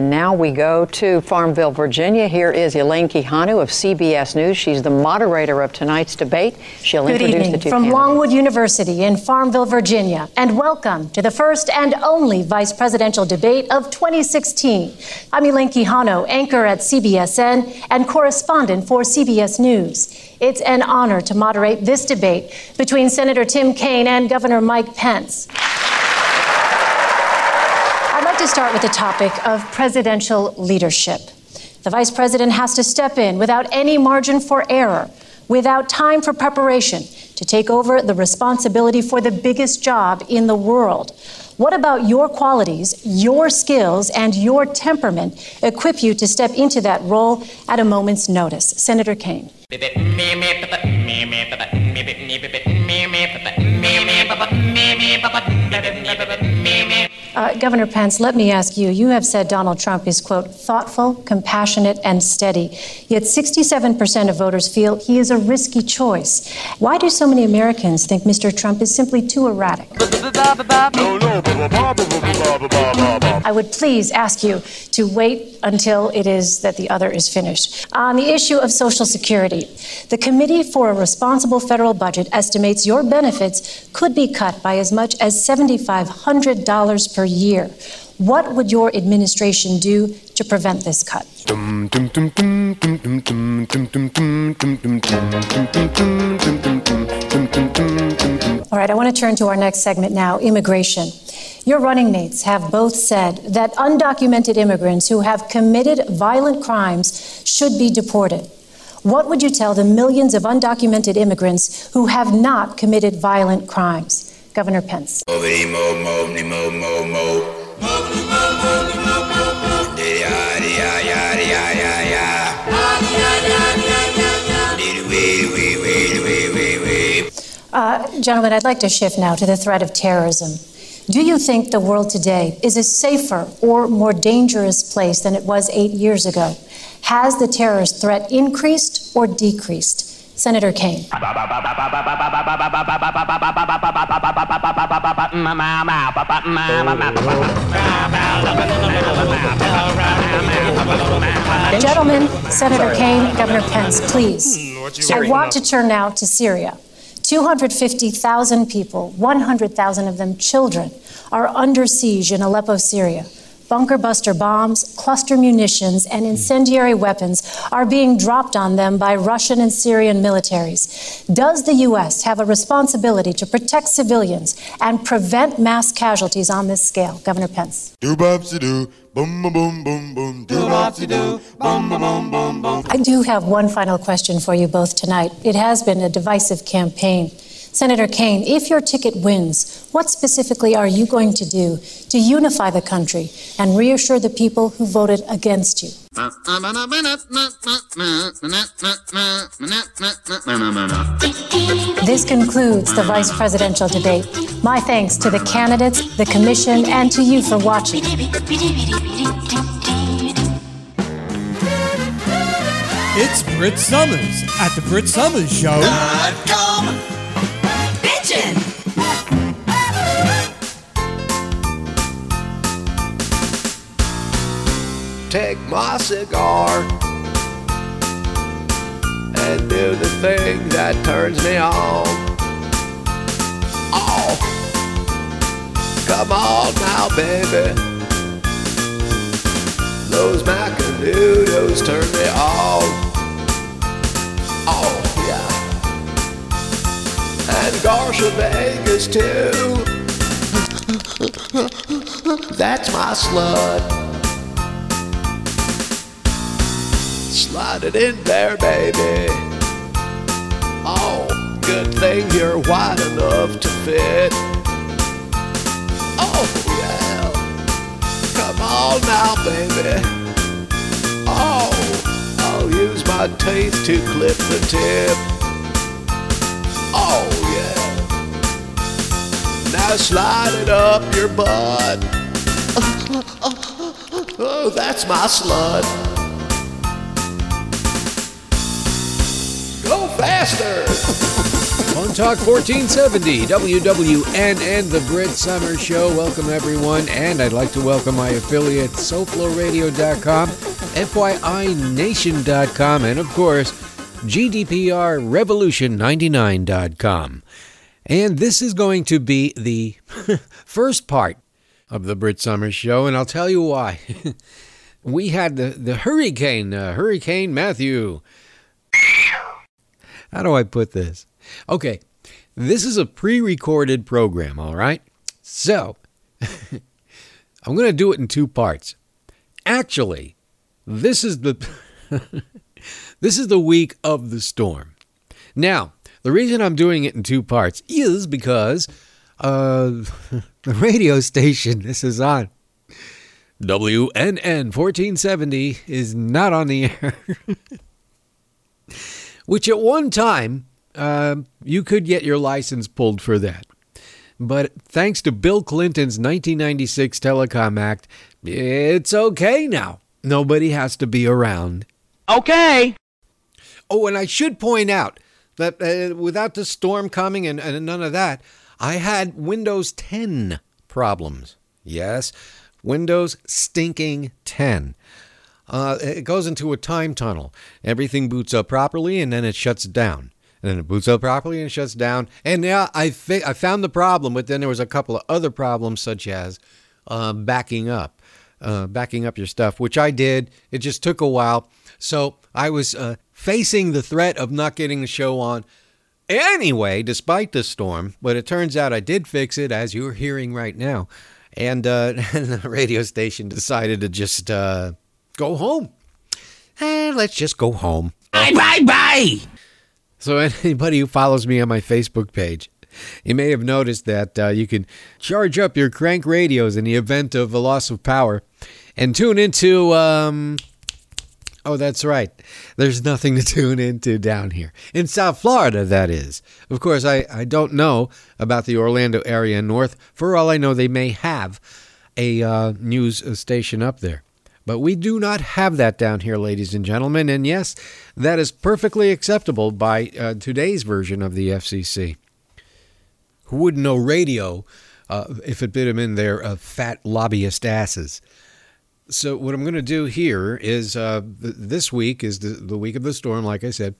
And now we go to Farmville, Virginia. Here is Elaine Quijano of CBS News. She's the moderator of tonight's debate. She'll Good introduce evening the two from candidates. Longwood University in Farmville, Virginia, and welcome to the first and only vice presidential debate of 2016. I'm Elaine Quijano, anchor at CBSN and correspondent for CBS News. It's an honor to moderate this debate between Senator Tim Kaine and Governor Mike Pence. To start with the topic of presidential leadership. The vice president has to step in without any margin for error, without time for preparation, to take over the responsibility for the biggest job in the world. What about your qualities, your skills, and your temperament equip you to step into that role at a moment's notice? Senator Kaine. Uh, Governor Pence, let me ask you. You have said Donald Trump is, quote, thoughtful, compassionate, and steady. Yet 67% of voters feel he is a risky choice. Why do so many Americans think Mr. Trump is simply too erratic? I would please ask you to wait until it is that the other is finished. On the issue of Social Security, the Committee for a Responsible Federal Budget estimates your benefits could be cut by as much as $7,500 per year. What would your administration do to prevent this cut? All right, I want to turn to our next segment now immigration. Your running mates have both said that undocumented immigrants who have committed violent crimes should be deported. What would you tell the millions of undocumented immigrants who have not committed violent crimes? Governor Pence. Uh, gentlemen, I'd like to shift now to the threat of terrorism. Do you think the world today is a safer or more dangerous place than it was eight years ago? Has the terrorist threat increased or decreased? Senator Kaine. Gentlemen, Senator Kaine, Governor Pence, please. I want to turn now to Syria. 250,000 people, 100,000 of them children, are under siege in Aleppo, Syria. Bunker buster bombs, cluster munitions, and hmm. incendiary weapons are being dropped on them by Russian and Syrian militaries. Does the U.S. have a responsibility to protect civilians and prevent mass casualties on this scale? Governor Pence. Do bopsy do, boom boom boom boom boom. Do bopsy do, boom boom boom boom boom. I do have one final question for you both tonight. It has been a divisive campaign. Senator Kaine, if your ticket wins, what specifically are you going to do to unify the country and reassure the people who voted against you? This concludes the vice presidential debate. My thanks to the candidates, the commission, and to you for watching. It's Brit Somers at the Brit Somers Show. Take my cigar and do the thing that turns me on. Oh, come on now, baby. Those macanudos turn me on. Oh, yeah. And Garcia Vegas, too. That's my slut. Slide it in there, baby. Oh, good thing you're wide enough to fit. Oh, yeah. Come on now, baby. Oh, I'll use my teeth to clip the tip. Oh, yeah. Now slide it up your butt. Oh, that's my slut. Faster! On Talk 1470, WWNN, the Brit Summer Show. Welcome, everyone. And I'd like to welcome my affiliate, SoFloRadio.com, FYINation.com, and of course, GDPRRevolution99.com. And this is going to be the first part of the Brit Summer Show, and I'll tell you why. we had the, the hurricane, uh, Hurricane Matthew. How do I put this? Okay, this is a pre recorded program, all right? So, I'm going to do it in two parts. Actually, this is the. this is the week of the storm. Now, the reason I'm doing it in two parts is because uh, the radio station this is on, WNN 1470, is not on the air. Which at one time, uh, you could get your license pulled for that. But thanks to Bill Clinton's 1996 Telecom Act, it's okay now. Nobody has to be around. Okay. Oh, and I should point out that uh, without the storm coming and, and none of that, I had Windows 10 problems. Yes, Windows stinking 10. Uh, it goes into a time tunnel. Everything boots up properly and then it shuts down. And then it boots up properly and shuts down. And yeah, I, fi- I found the problem, but then there was a couple of other problems, such as uh, backing up, uh, backing up your stuff, which I did. It just took a while. So I was uh, facing the threat of not getting the show on anyway, despite the storm. But it turns out I did fix it, as you're hearing right now. And, uh, and the radio station decided to just uh, go home. Eh, let's just go home. Bye, bye, bye. So, anybody who follows me on my Facebook page, you may have noticed that uh, you can charge up your crank radios in the event of a loss of power and tune into. Um, oh, that's right. There's nothing to tune into down here. In South Florida, that is. Of course, I, I don't know about the Orlando area north. For all I know, they may have a uh, news station up there. But we do not have that down here, ladies and gentlemen. And yes, that is perfectly acceptable by uh, today's version of the FCC. Who wouldn't know radio uh, if it bit them in their uh, fat lobbyist asses? So, what I'm going to do here is uh, th- this week is the, the week of the storm, like I said.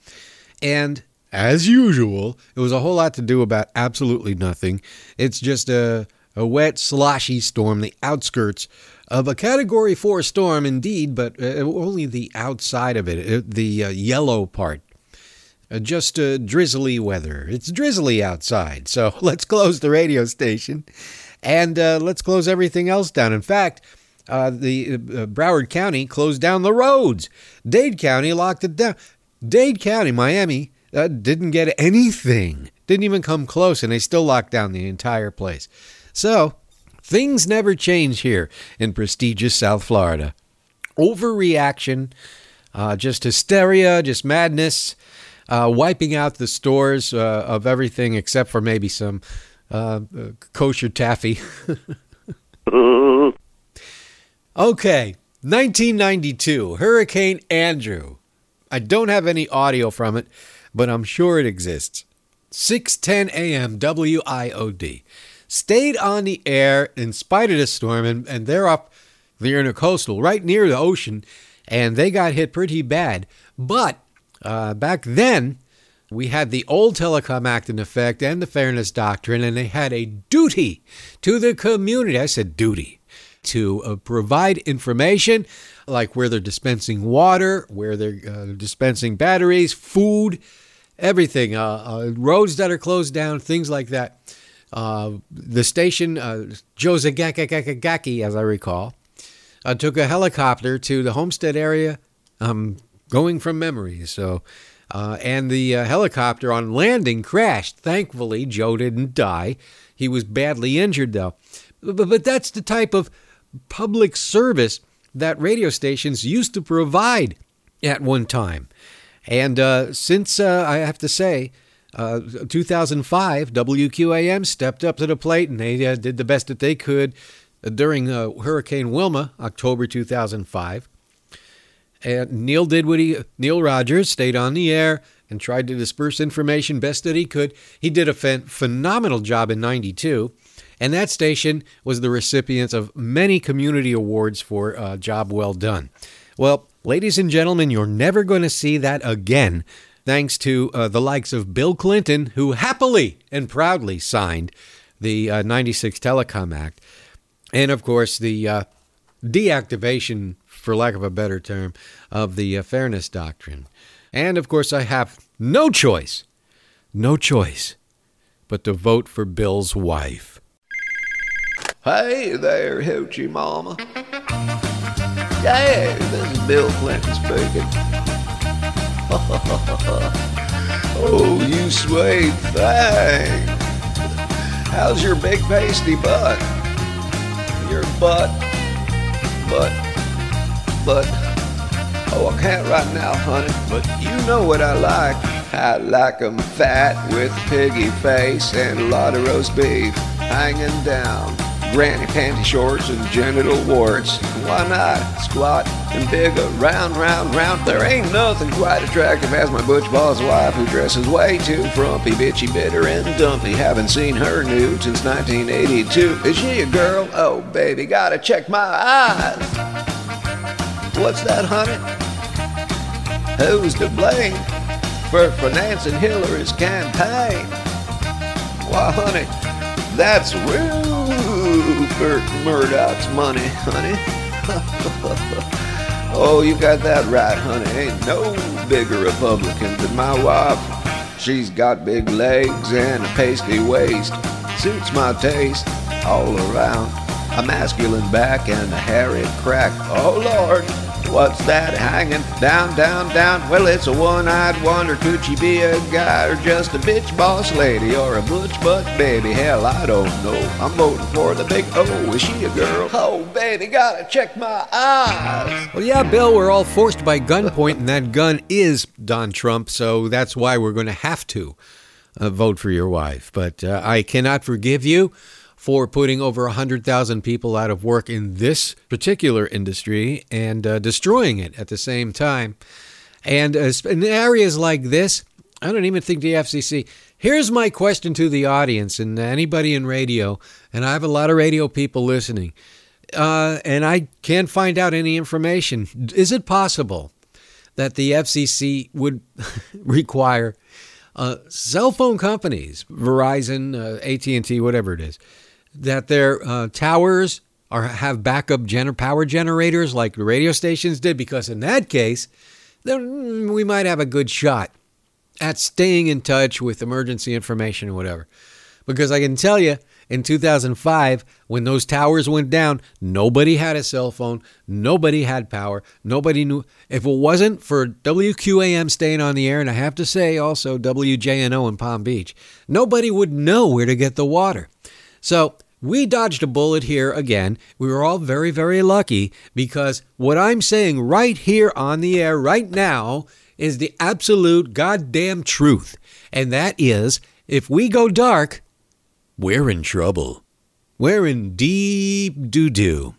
And as usual, it was a whole lot to do about absolutely nothing. It's just a, a wet, sloshy storm, the outskirts of a Category 4 storm indeed, but uh, only the outside of it, uh, the uh, yellow part. Just uh, drizzly weather. It's drizzly outside, so let's close the radio station and uh, let's close everything else down. In fact, uh, the uh, Broward County closed down the roads. Dade County locked it down. Dade County, Miami, uh, didn't get anything. Didn't even come close, and they still locked down the entire place. So Things never change here in prestigious South Florida. Overreaction, uh, just hysteria, just madness, uh, wiping out the stores uh, of everything except for maybe some uh, kosher taffy. okay, 1992, Hurricane Andrew. I don't have any audio from it, but I'm sure it exists. 6:10 a.m. WIOD stayed on the air in spite of the storm, and, and they're up the coastal, right near the ocean, and they got hit pretty bad. But uh, back then, we had the old Telecom Act in effect and the Fairness Doctrine, and they had a duty to the community. I said duty to uh, provide information like where they're dispensing water, where they're uh, dispensing batteries, food, everything, uh, uh roads that are closed down, things like that. Uh, the station, uh, Joe Zagacki, as I recall, uh, took a helicopter to the Homestead area, um, going from memory. So, uh, and the uh, helicopter on landing crashed. Thankfully, Joe didn't die. He was badly injured, though. But, but that's the type of public service that radio stations used to provide at one time. And uh, since I have to say, uh, 2005, WQAM stepped up to the plate and they uh, did the best that they could during uh, Hurricane Wilma, October 2005. And Neil did what he, Neil Rogers stayed on the air and tried to disperse information best that he could. He did a phen- phenomenal job in 92. And that station was the recipient of many community awards for uh, job well done. Well, ladies and gentlemen, you're never going to see that again, thanks to uh, the likes of Bill Clinton, who happily and proudly signed the uh, 96 Telecom Act, and of course the uh, deactivation, for lack of a better term, of the uh, Fairness Doctrine. And of course, I have no choice, no choice, but to vote for Bill's wife. Hey there, Hoochie Mama. Yeah, this is Bill Clinton speaking. oh, you sweet thing. How's your big pasty butt? Your butt, butt, butt. Oh, I can't right now, honey, but you know what I like. I like 'em fat with piggy face and a lot of roast beef hanging down granny panty shorts and genital warts. Why not? Squat and big, round, round, round. There ain't nothing quite attractive as my butch boss wife who dresses way too frumpy, bitchy, bitter, and dumpy. Haven't seen her nude since 1982. Is she a girl? Oh, baby, gotta check my eyes. What's that, honey? Who's to blame for financing Hillary's campaign? Why, honey, that's Rupert Murdoch's money, honey. oh, you got that right, honey. Ain't no bigger Republican than my wife. She's got big legs and a pasty waist. Suits my taste all around. A masculine back and a hairy crack. Oh, Lord. What's that hanging down, down, down? Well, it's a one-eyed wonder. Could she be a guy or just a bitch boss lady or a butch butt baby? Hell, I don't know. I'm voting for the big O. Is she a girl? Oh, baby, gotta check my eyes. Well, yeah, Bill, we're all forced by gunpoint, and that gun is Don Trump, so that's why we're going to have to uh, vote for your wife. But uh, I cannot forgive you for putting over 100,000 people out of work in this particular industry and uh, destroying it at the same time. And uh, in areas like this, I don't even think the FCC. Here's my question to the audience and anybody in radio, and I have a lot of radio people listening, uh, and I can't find out any information. Is it possible that the FCC would require uh, cell phone companies, Verizon, uh, AT&T, whatever it is, that their uh, towers are have backup gener- power generators like the radio stations did because in that case then we might have a good shot at staying in touch with emergency information or whatever. Because i can tell you in 2005 when those towers went down nobody had a cell phone nobody had power nobody knew. If it wasn't for wqam staying on the air and i have to say also wjno in palm beach nobody would know where to get the water so we dodged a bullet here again. We were all very, very lucky because what I'm saying right here on the air right now is the absolute goddamn truth. And that is if we go dark, we're in trouble. We're in deep doo doo.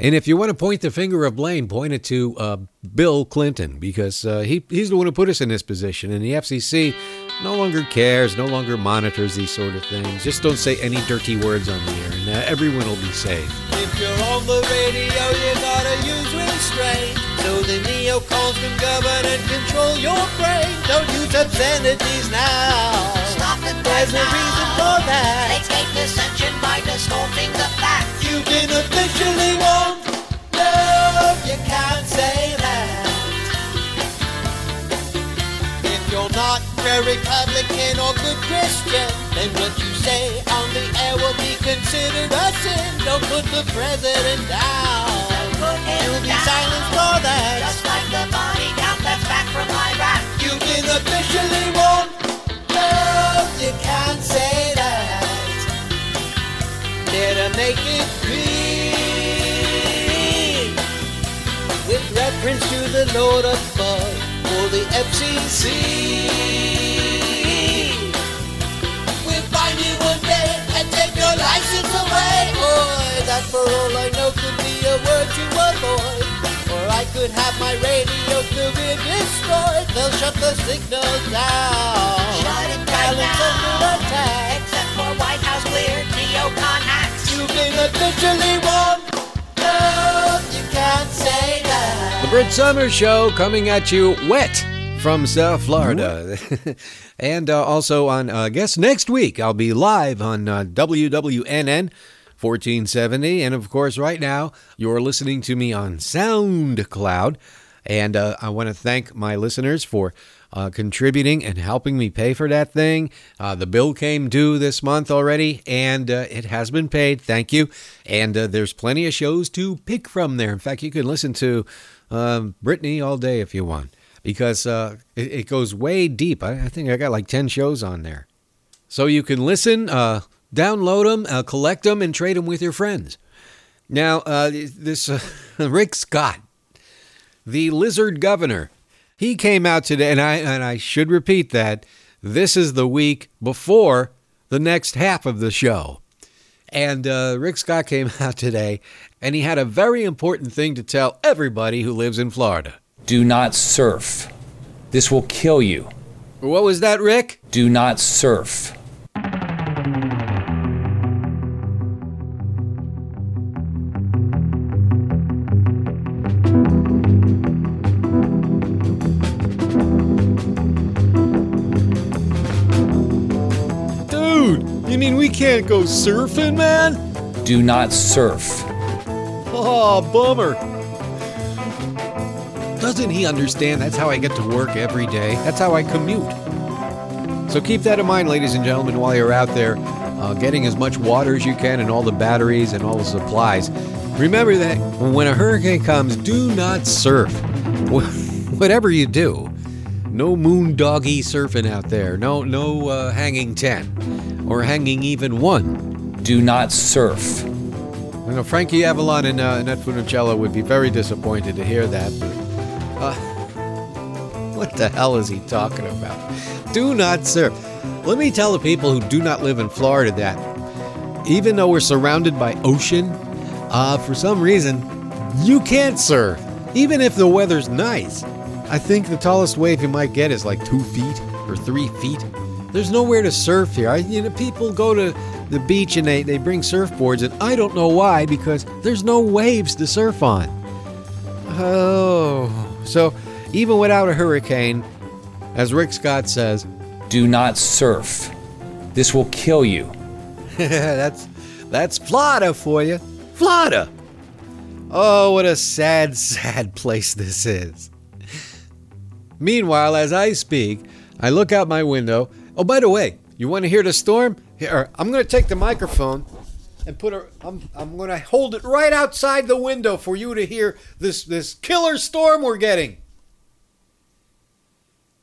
And if you want to point the finger of blame, point it to uh, Bill Clinton because uh, he, he's the one who put us in this position. And the FCC no longer cares, no longer monitors these sort of things. Just don't say any dirty words on the air, and uh, everyone will be safe. If you're on the radio, you gotta use restraint. So the neocons can govern and control your brain. Don't use obscenities now. Stop it There's right a now. reason for that. They take dissension by distorting the facts. You've been officially warned. No, you can't say not a Republican or good Christian, then what you say on the air will be considered a sin. Don't put the president down. Put You'll be silenced for that. Just like the body count that's back from Iraq. You've been officially warned. No, you can't say that. Better make it clean. With reference to the Lord above for the FCC. We'll find you one day and take your license away. Boy, that for all I know could be a word to avoid. Or I could have my radio career destroyed. they'll shut the signal down. Shut it Silence under attack. Except for White House cleared neocon hacks. You've been officially warned. Summer Show coming at you wet from South Florida. and uh, also on, uh, I guess next week, I'll be live on uh, WWNN 1470. And of course, right now, you're listening to me on SoundCloud. And uh, I want to thank my listeners for uh, contributing and helping me pay for that thing. Uh, the bill came due this month already, and uh, it has been paid. Thank you. And uh, there's plenty of shows to pick from there. In fact, you can listen to um, Britany all day if you want, because uh, it, it goes way deep. I, I think I got like 10 shows on there. So you can listen, uh, download them, uh, collect them, and trade them with your friends. Now, uh, this uh, Rick Scott, the lizard governor, he came out today, and I and I should repeat that this is the week before the next half of the show. And uh, Rick Scott came out today, and he had a very important thing to tell everybody who lives in Florida. Do not surf. This will kill you. What was that, Rick? Do not surf. Can't go surfing, man? Do not surf. Oh, bummer. Doesn't he understand that's how I get to work every day? That's how I commute. So keep that in mind, ladies and gentlemen, while you're out there uh, getting as much water as you can and all the batteries and all the supplies. Remember that when a hurricane comes, do not surf. Whatever you do, no moondoggy surfing out there. No, no uh, hanging ten or hanging even one. Do not surf. I know, Frankie Avalon and uh, Annette Funicello would be very disappointed to hear that. But, uh, what the hell is he talking about? Do not surf. Let me tell the people who do not live in Florida that even though we're surrounded by ocean, uh, for some reason, you can't surf. Even if the weather's nice. I think the tallest wave you might get is like two feet or three feet. There's nowhere to surf here. I, you know, people go to the beach and they, they bring surfboards, and I don't know why because there's no waves to surf on. Oh, so even without a hurricane, as Rick Scott says, Do not surf. This will kill you. that's that's Florida for you. Florida. Oh, what a sad, sad place this is. Meanwhile, as I speak, I look out my window. Oh, by the way, you want to hear the storm? Here, I'm going to take the microphone and put a. I'm, I'm going to hold it right outside the window for you to hear this this killer storm we're getting.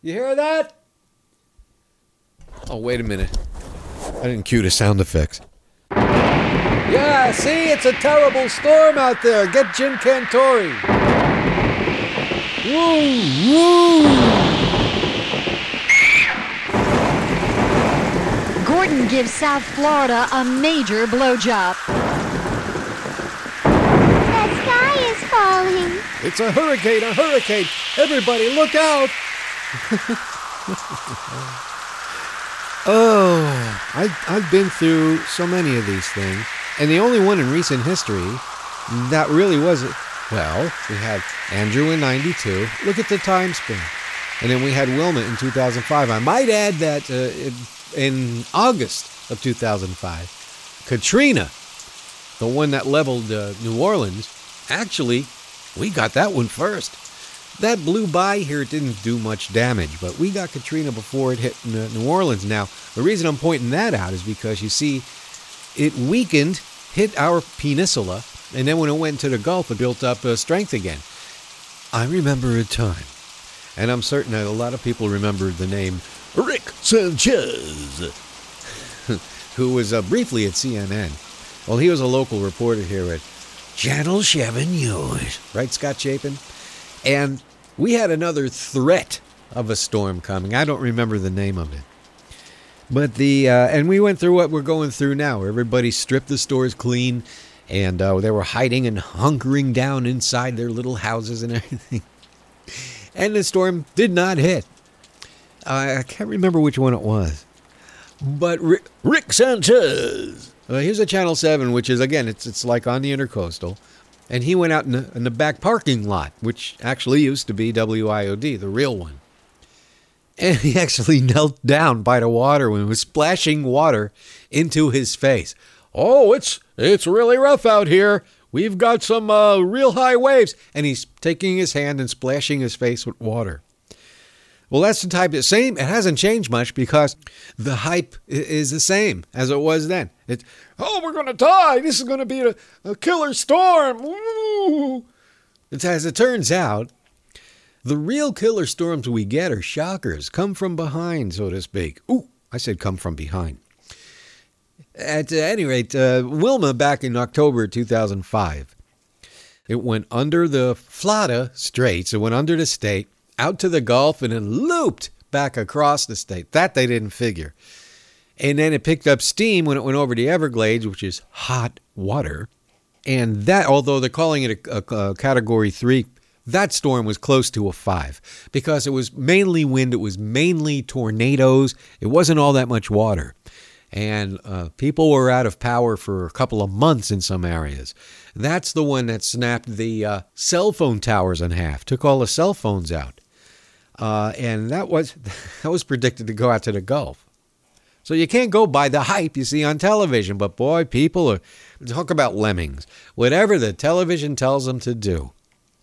You hear that? Oh, wait a minute. I didn't cue the sound effects. Yeah, see, it's a terrible storm out there. Get Jim Cantore. Woo, woo. Gordon gives South Florida a major blowjob. The sky is falling. It's a hurricane, a hurricane. Everybody, look out. oh, I, I've been through so many of these things. And the only one in recent history that really was it. Well, we had Andrew in 92. Look at the time span. And then we had Wilma in 2005. I might add that uh, in August of 2005, Katrina, the one that leveled uh, New Orleans, actually, we got that one first. That blew by here. It didn't do much damage, but we got Katrina before it hit New Orleans. Now, the reason I'm pointing that out is because you see, it weakened, hit our peninsula, and then when it went to the Gulf, it built up uh, strength again. I remember a time, and I'm certain that a lot of people remember the name Rick Sanchez, who was uh, briefly at CNN. Well, he was a local reporter here at Channel 7 News. Right, Scott Chapin? And we had another threat of a storm coming. I don't remember the name of it. But the, uh, and we went through what we're going through now. Everybody stripped the stores clean and uh, they were hiding and hunkering down inside their little houses and everything. And the storm did not hit. I I can't remember which one it was. But Rick, Rick Sanchez. Uh, here's a Channel 7, which is, again, it's, it's like on the intercoastal. And he went out in the, in the back parking lot, which actually used to be WIOD, the real one. And he actually knelt down by the water when it was splashing water into his face. Oh, it's it's really rough out here. We've got some uh, real high waves. And he's taking his hand and splashing his face with water. Well, that's the type of same. It hasn't changed much because the hype is the same as it was then. It, oh, we're going to die. This is going to be a, a killer storm. Woo! It's, as it turns out, the real killer storms we get are shockers, come from behind, so to speak. Ooh, I said come from behind. At any rate, uh, Wilma back in October 2005, it went under the Florida Straits, it went under the state, out to the Gulf, and then looped back across the state. That they didn't figure. And then it picked up steam when it went over the Everglades, which is hot water. And that, although they're calling it a, a, a category three, that storm was close to a five because it was mainly wind, it was mainly tornadoes, it wasn't all that much water. And uh, people were out of power for a couple of months in some areas. That's the one that snapped the uh, cell phone towers in half, took all the cell phones out. Uh, and that was that was predicted to go out to the Gulf. So you can't go by the hype you see on television. But boy, people are talk about lemmings. Whatever the television tells them to do.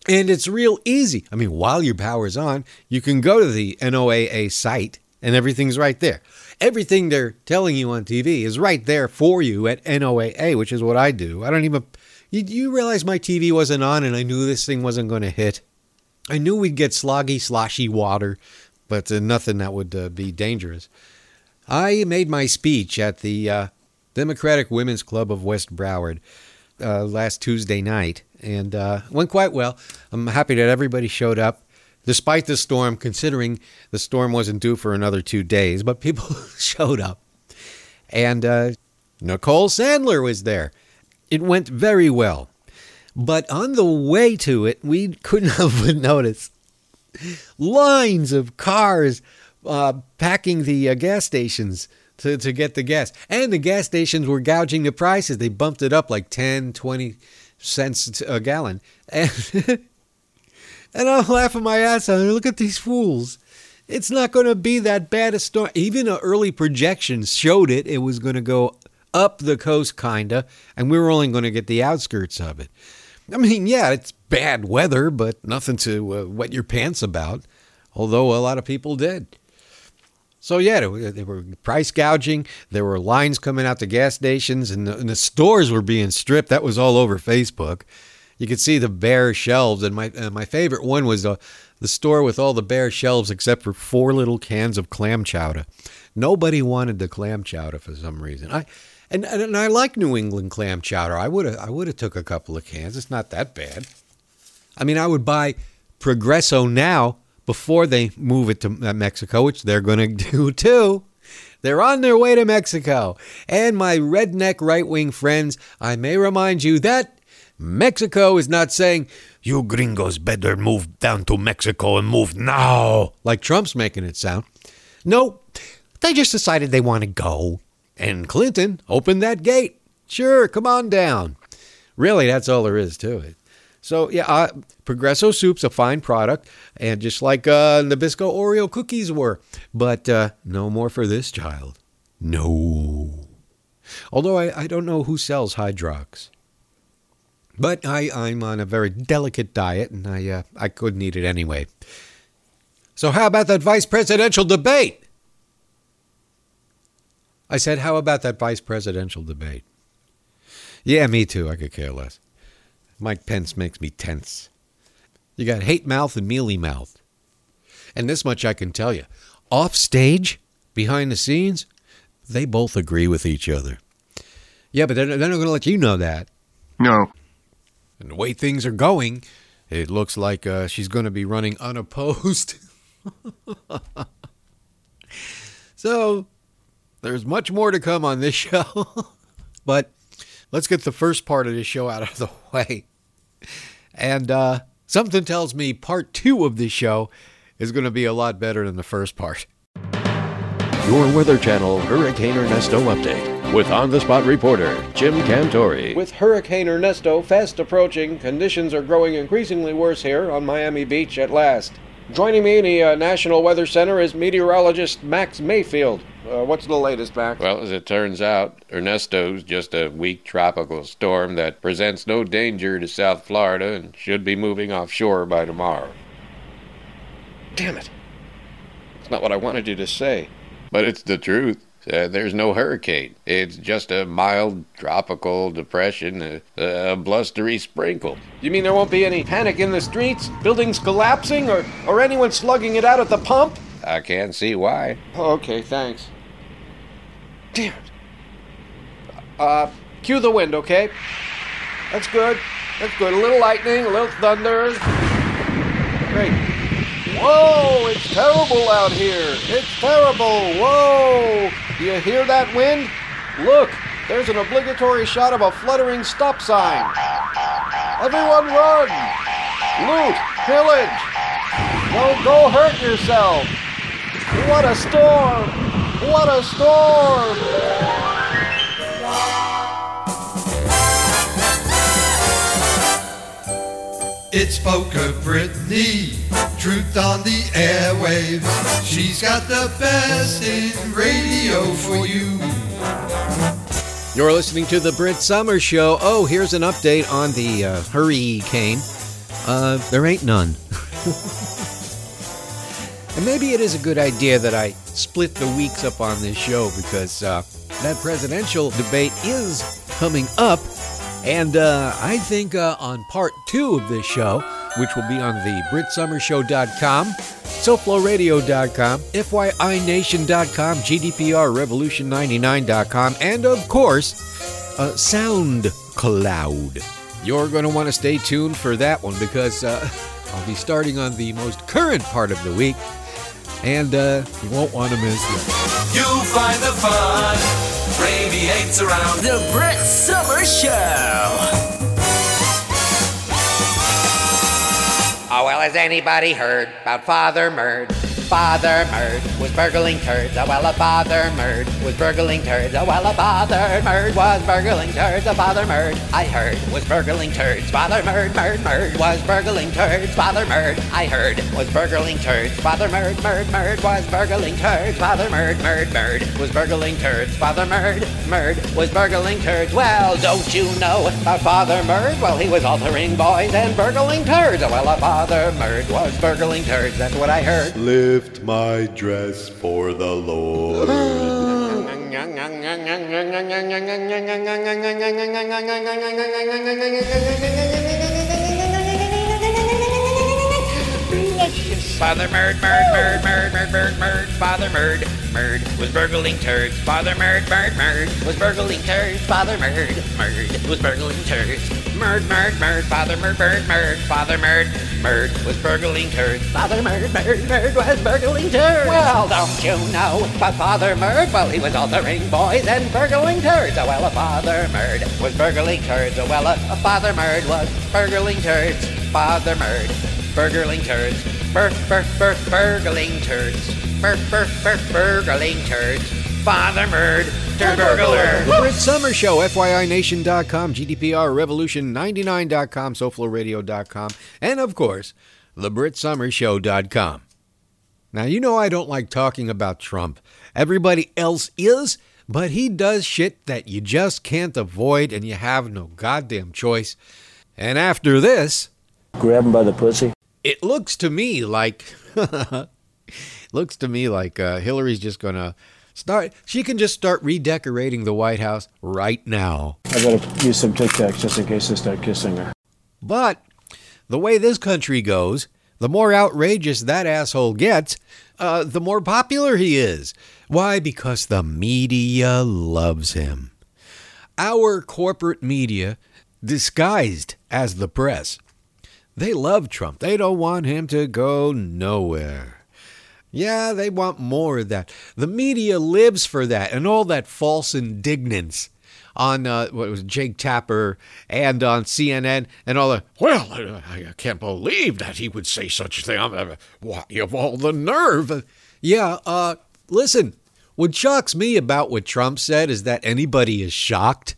And it's real easy. I mean, while your power's on, you can go to the NOAA site and everything's right there. Everything they're telling you on TV is right there for you at NOAA, which is what I do. I don't even. You, you realize my TV wasn't on and I knew this thing wasn't going to hit? I knew we'd get sloggy, sloshy water, but uh, nothing that would uh, be dangerous. I made my speech at the uh, Democratic Women's Club of West Broward uh, last Tuesday night, and uh, went quite well. I'm happy that everybody showed up, despite the storm, considering the storm wasn't due for another two days, but people showed up. And uh, Nicole Sandler was there. It went very well. But on the way to it, we couldn't have but lines of cars uh, packing the uh, gas stations to, to get the gas. And the gas stations were gouging the prices. They bumped it up like 10, 20 cents a gallon. And, and I'm laughing my ass off. Look at these fools. It's not going to be that bad a storm. Even the early projections showed it. It was going to go up the coast, kinda, and we were only going to get the outskirts of it. I mean, yeah, it's bad weather, but nothing to uh, wet your pants about, although a lot of people did. So, yeah, were, were price gouging. There were lines coming out to gas stations, and the, and the stores were being stripped. That was all over Facebook. You could see the bare shelves, and my uh, my favorite one was the the store with all the bare shelves except for four little cans of clam chowder. Nobody wanted the clam chowder for some reason. I and, and, and I like New England clam chowder. I would have I would have took a couple of cans. It's not that bad. I mean, I would buy Progresso now before they move it to Mexico, which they're going to do too. They're on their way to Mexico. And my redneck right wing friends, I may remind you that Mexico is not saying, you gringos better move down to Mexico and move now, like Trump's making it sound. No, they just decided they want to go. And Clinton opened that gate. Sure, come on down. Really, that's all there is to it. So, yeah, uh, Progresso Soup's a fine product, and just like uh, Nabisco Oreo cookies were. But uh, no more for this child. No. Although I, I don't know who sells Hydrox. But I, I'm on a very delicate diet, and I, uh, I couldn't eat it anyway. So, how about that vice presidential debate? I said, how about that vice presidential debate? Yeah, me too. I could care less. Mike Pence makes me tense. You got hate mouth and mealy mouth. And this much I can tell you off stage, behind the scenes, they both agree with each other. Yeah, but they're, they're not going to let you know that. No. And the way things are going, it looks like uh, she's going to be running unopposed. so there's much more to come on this show. but let's get the first part of this show out of the way. And uh, Something tells me part two of this show is going to be a lot better than the first part. Your Weather Channel Hurricane Ernesto update with on the spot reporter Jim Cantore. With Hurricane Ernesto fast approaching, conditions are growing increasingly worse here on Miami Beach at last. Joining me in the uh, National Weather Center is meteorologist Max Mayfield. Uh, what's the latest, Max? Well, as it turns out, Ernesto's just a weak tropical storm that presents no danger to South Florida and should be moving offshore by tomorrow. Damn it. It's not what I wanted you to say. But it's the truth. Uh, there's no hurricane. It's just a mild tropical depression, a, a, blustery sprinkle. You mean there won't be any panic in the streets, buildings collapsing, or, or anyone slugging it out at the pump? I can't see why. Okay, thanks. Damn it. Uh, cue the wind, okay? That's good. That's good. A little lightning, a little thunder. Great. Whoa, it's terrible out here. It's terrible. Whoa. Do you hear that wind? Look, there's an obligatory shot of a fluttering stop sign. Everyone run! Loot! Pillage! Don't go hurt yourself! What a storm! What a storm! It's Poker Britany, truth on the airwaves. She's got the best in radio for you. You're listening to the Brit Summer Show. Oh, here's an update on the uh, hurricane. Uh, there ain't none. and maybe it is a good idea that I split the weeks up on this show because uh, that presidential debate is coming up. And uh, I think uh, on part two of this show, which will be on the BritSummerShow.com, SoFloRadio.com, FYINation.com, GDPRRevolution99.com, and of course, uh, SoundCloud. You're going to want to stay tuned for that one because uh, I'll be starting on the most current part of the week, and uh, you won't want to miss it. You'll find the fun radiates around the Brit Summer Show. Oh, well, has anybody heard about Father Murd? Father Murd was burgling turds. Oh, well, a Father Murd was burgling turds. Oh, well, a Father Murd was burgling turds. A Father Murd, I heard, was burgling turds. Father Murd, Murd, Murd was burgling turds. Father Murd, I heard, was burgling turds. Father Murd, Murd, Murd was burgling turds. Father Murd, Murd, Murd was burgling turds. Father Murd, Murd was burgling turds. Well, don't you know about Father Murd? Well, he was altering boys and burgling turds. Oh, well, a Father Murd was burgling turds. That's what I heard. Lift my dress for the Lord. Father Murd, Murd, Murd, Murd, Murd, Murd, Murd, Father Murd, Murd was burgling turds. Father Murd, Murd, Murd was burgling turds. Father Murd, Murd was burgling turds. Murd, Murd, Murd, Father Murd, Murd, Murd, Father Murd, Murd was burgling turds. Father Murd, Murd, Murd was burgling turds. Well, don't you know about Father Murd? Well, he was altering boys and burgling turds. Oh, well, a Father Murd was burgling turds. Oh, well, a Father Murd was burgling turds. Father Murd, burgling turds. Bur, bur, bur, burgling turds. Bur, bur, bur, burgling turds. Father Murd, turd burglar. The Brit Summer Show, FYINation.com, GDPRRevolution99.com, SoFloRadio.com, and of course, TheBritSummerShow.com. Now, you know I don't like talking about Trump. Everybody else is, but he does shit that you just can't avoid and you have no goddamn choice. And after this, Grab him by the pussy. It looks to me like looks to me like uh, Hillary's just gonna start. She can just start redecorating the White House right now. I gotta use some Tic Tacs just in case they start kissing her. But the way this country goes, the more outrageous that asshole gets, uh, the more popular he is. Why? Because the media loves him. Our corporate media, disguised as the press, they love Trump. They don't want him to go nowhere. Yeah, they want more of that. The media lives for that and all that false indignance. on uh, what was Jake Tapper and on CNN and all the. Well, I, can't believe that he would say such a thing. I'm, why, you have all the nerve. Yeah. Uh, listen, what shocks me about what Trump said is that anybody is shocked.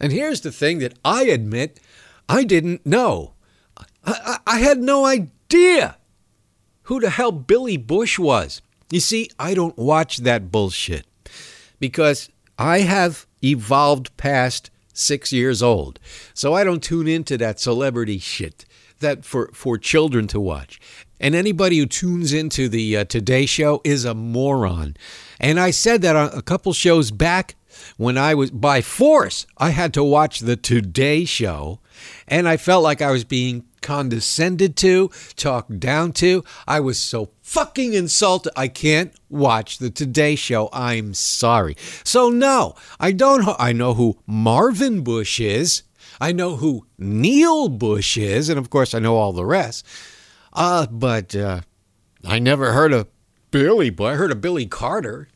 And here's the thing that I admit I didn't know. I, I, I had no idea who the hell Billy Bush was. You see, I don't watch that bullshit because I have evolved past six years old. So I don't tune into that celebrity shit that for, for children to watch. And anybody who tunes into the uh, Today Show is a moron. And I said that a couple shows back when I was by force, I had to watch the Today Show, and I felt like I was being condescended to, talked down to. I was so fucking insulted. I can't watch the Today Show. I'm sorry. So no, I don't. I know who Marvin Bush is. I know who Neil Bush is, and of course I know all the rest. Uh, but uh, I never heard of Billy. But I heard of Billy Carter.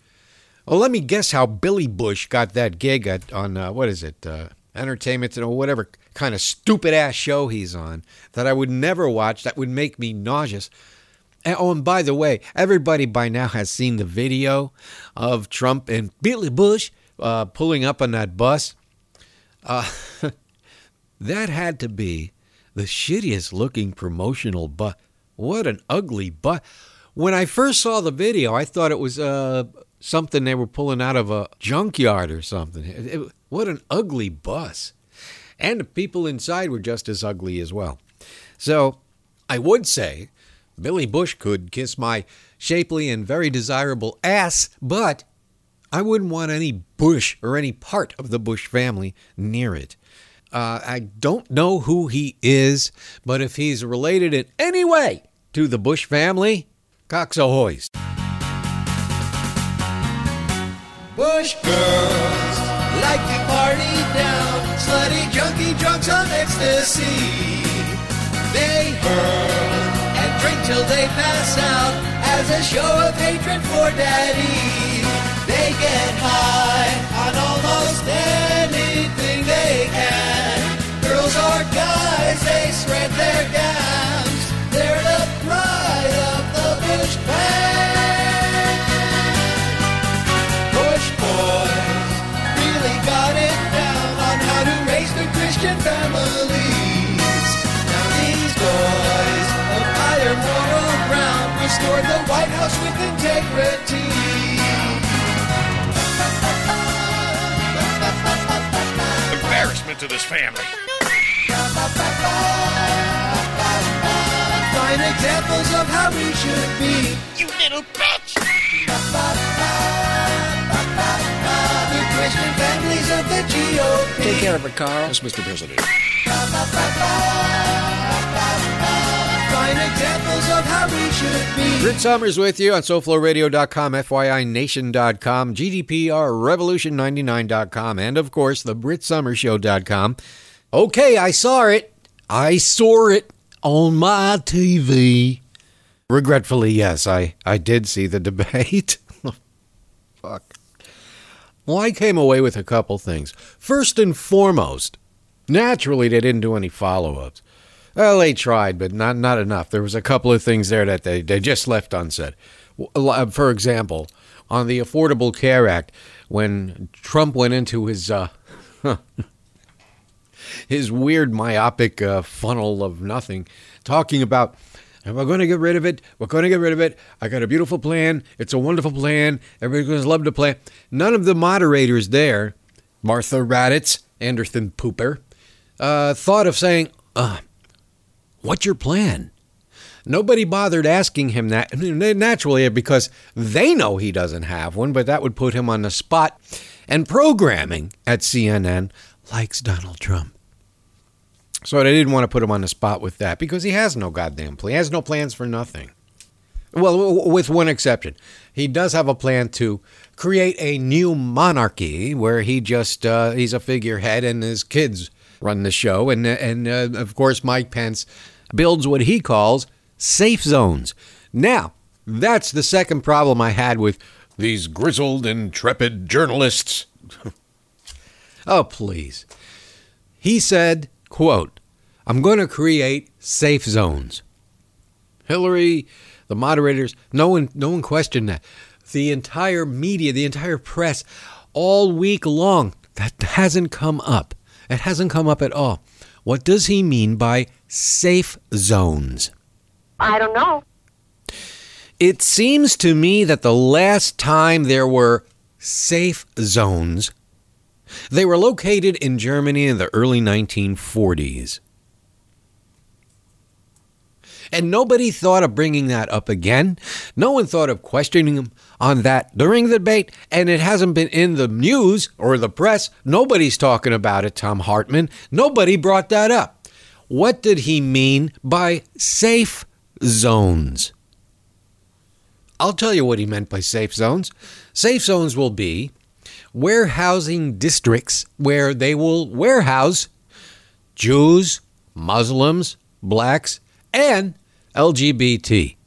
Well, let me guess how Billy Bush got that gig at, on uh, what is it, uh, Entertainment or whatever kind of stupid ass show he's on that I would never watch. That would make me nauseous. And, oh, and by the way, everybody by now has seen the video of Trump and Billy Bush uh, pulling up on that bus. Uh, that had to be the shittiest looking promotional bus. What an ugly bus. When I first saw the video, I thought it was uh, something they were pulling out of a junkyard or something. It, it, what an ugly bus. And the people inside were just as ugly as well. So I would say Billy Bush could kiss my shapely and very desirable ass, but I wouldn't want any Bush or any part of the Bush family near it. Uh, I don't know who he is, but if he's related in any way to the Bush family, cocks ahoy. Bush girls like to party down, slutty junkie drunks on ecstasy. They hurl and drink till they pass out as a show of hatred for daddy. They get high on almost anything they can. Girls or guys, they spread their gams. Ground the White House with integrity. Embarrassment to this family. Fine examples of how we should be. You little bitch! The Christian families of the GOP. Take care of it, Carl. Yes, Mr. President. Brit Somers with you on SoFloRadio.com, FYINation.com, GDPRRevolution99.com, and of course, the BritSomersShow.com. Okay, I saw it. I saw it on my TV. Regretfully, yes, I, I did see the debate. Fuck. Well, I came away with a couple things. First and foremost, naturally, they didn't do any follow ups. Well, they tried, but not not enough. There was a couple of things there that they, they just left unsaid. For example, on the Affordable Care Act, when Trump went into his uh, his weird myopic uh, funnel of nothing, talking about we're going to get rid of it. We're going to get rid of it. I got a beautiful plan. It's a wonderful plan. Everybody's going to love the plan. None of the moderators there, Martha Raddatz, Anderson Pooper, uh, thought of saying, uh, What's your plan? Nobody bothered asking him that naturally because they know he doesn't have one, but that would put him on the spot. And programming at CNN likes Donald Trump. So they didn't want to put him on the spot with that because he has no goddamn plan. He has no plans for nothing. Well, with one exception. He does have a plan to create a new monarchy where he just uh, he's a figurehead and his kids run the show and and uh, of course Mike Pence builds what he calls safe zones. Now, that's the second problem I had with these grizzled intrepid journalists. Oh, please. He said, quote, I'm going to create safe zones. Hillary, the moderators, no one no one questioned that. The entire media, the entire press, all week long, that hasn't come up. It hasn't come up at all. What does he mean by safe zones? I don't know. It seems to me that the last time there were safe zones, they were located in Germany in the early 1940s. And nobody thought of bringing that up again. No one thought of questioning him on that during the debate, and it hasn't been in the news or the press. Nobody's talking about it, Thom Hartmann. Nobody brought that up. What did he mean by safe zones? I'll tell you what he meant by safe zones. Safe zones will be warehousing districts where they will warehouse Jews, Muslims, blacks, and LGBT.